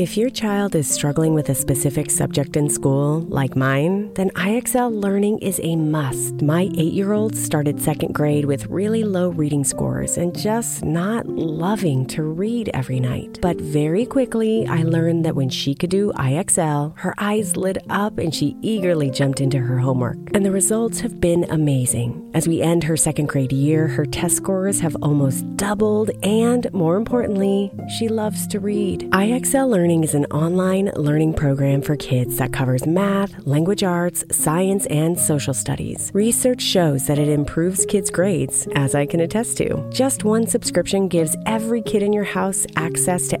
If your child is struggling with a specific subject in school, like mine, then IXL learning is a must. My eight year old started second grade with really low reading scores and just not loving to read every night. But very quickly, I learned that when she could do IXL, her eyes lit up and she eagerly jumped into her homework. And the results have been amazing. As we end her second grade year, her test scores have almost doubled, and more importantly, she loves to read. IXL learning is an online learning program for kids that covers math, language arts, science, and social studies. Research shows that it improves kids' grades, as I can attest to. Just one subscription gives every kid in your house access to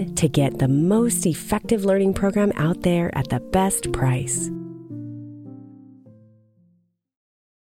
to get the most effective learning program out there at the best price.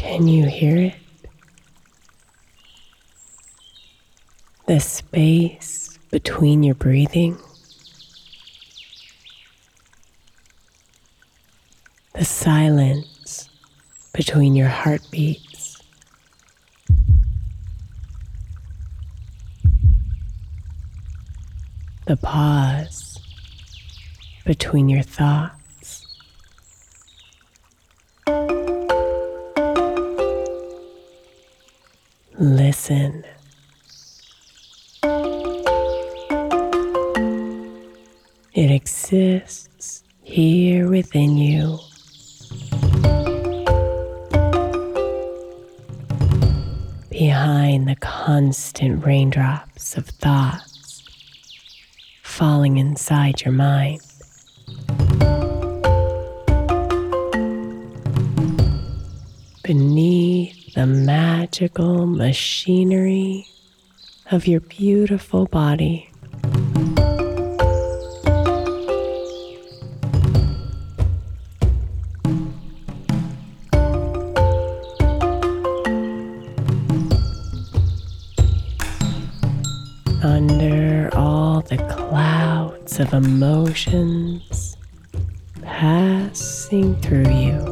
Can you hear it? The space between your breathing. the silence between your heartbeats. The pause between your thoughts. Listen. It exists here within you. Behind the constant raindrops of thoughts falling inside your mind. Beneath the magical machinery of your beautiful body. under all the clouds of emotions passing through you.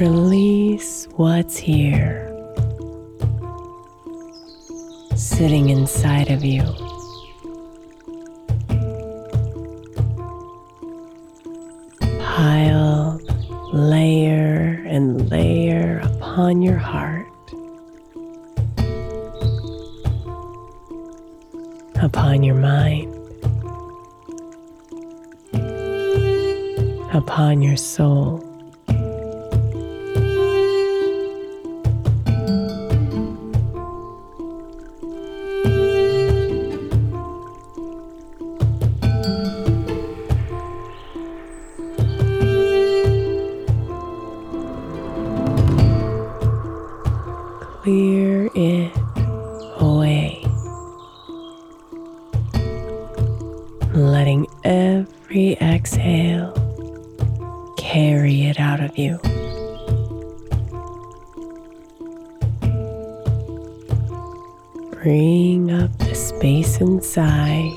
Release what's here, sitting inside of you. Piled layer and layer upon your heart, upon your mind, upon your soul. Letting every exhale carry it out of you. Bring up the space inside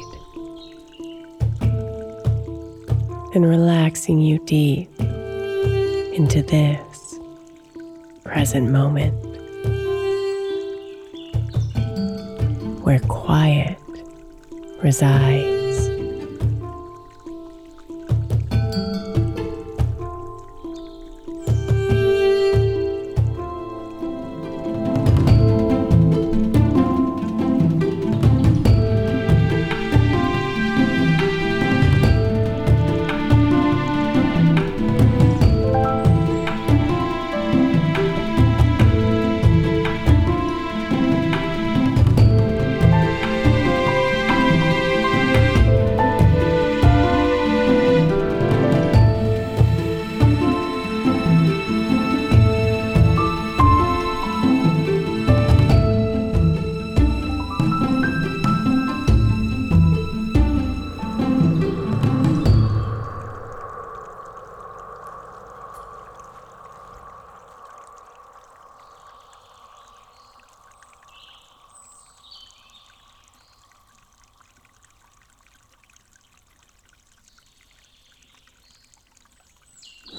and relaxing you deep into this present moment. where quiet resides.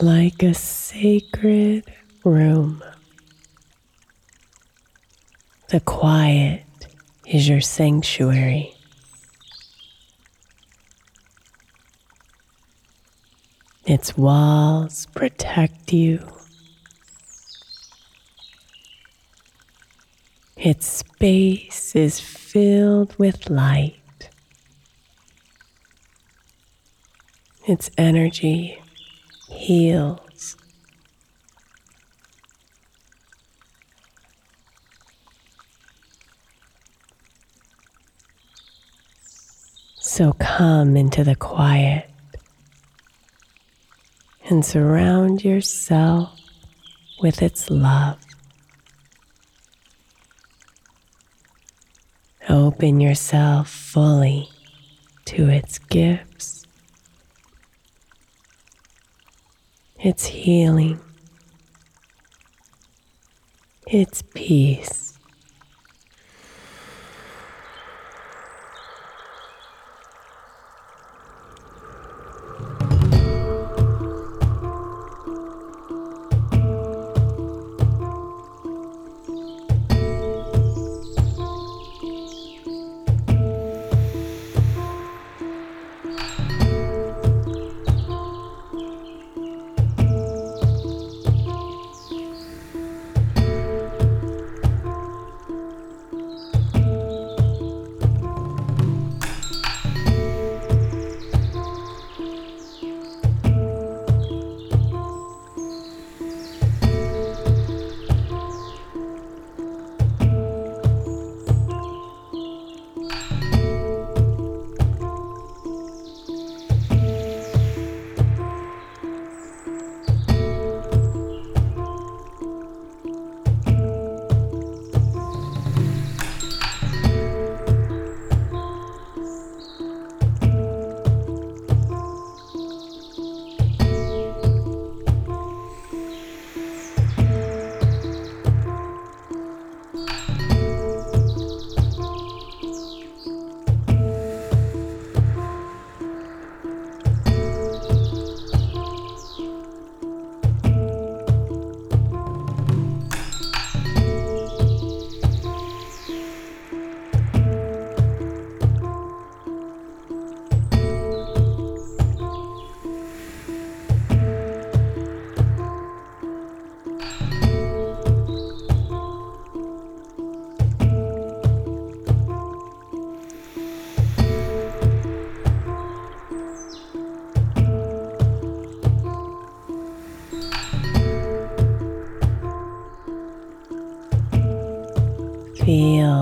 Like a sacred room. The quiet is your sanctuary. Its walls protect you. Its space is filled with light. Its energy heals. So come into the quiet and surround yourself with its love. Open yourself fully to its gifts, its healing, its peace.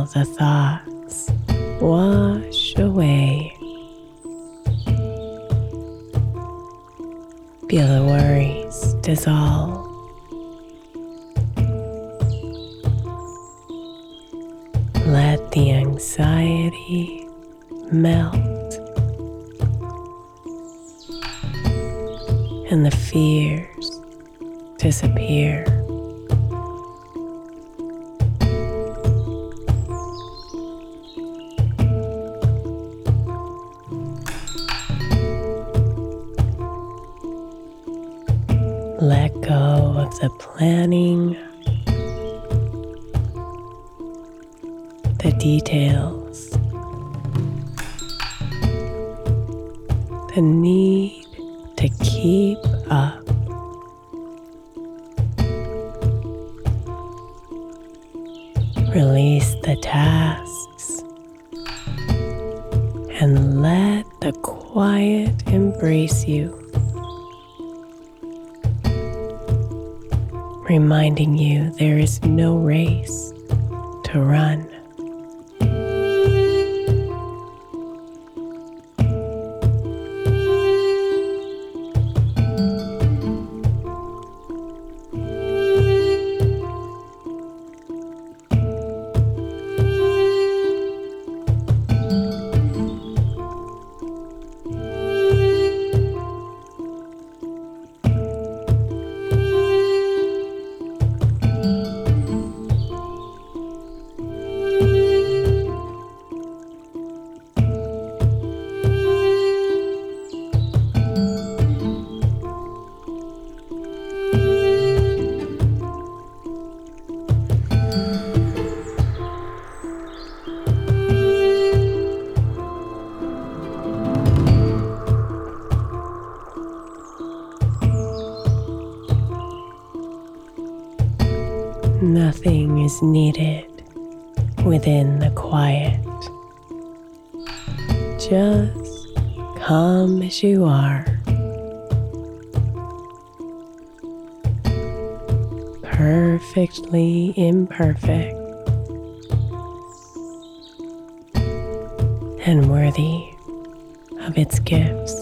The thoughts wash away. Feel the worries dissolve. Let the anxiety melt and the fears disappear. Planning, the details, the need to keep up. Release the tasks and let the quiet embrace you. Reminding you there is no race to run. Nothing is needed within the quiet. Just come as you are. Perfectly imperfect and worthy of its gifts.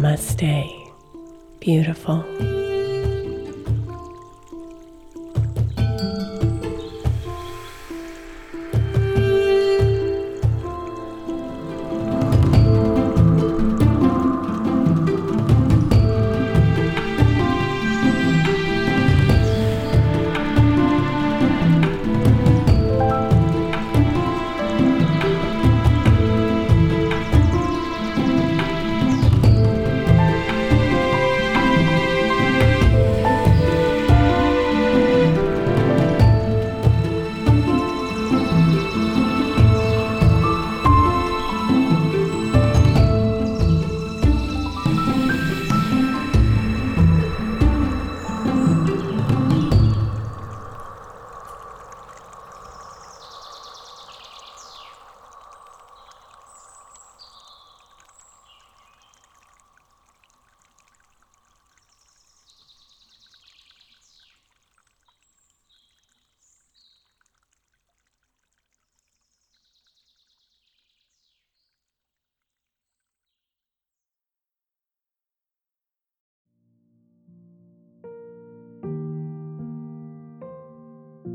Namaste, beautiful.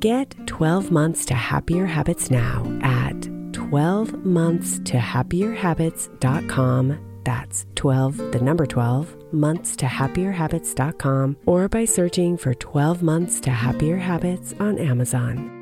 Get 12 months to happier habits now at 12monthstohappierhabits.com. That's 12, the number 12, months to happierhabits.com, or by searching for 12 months to happier habits on Amazon.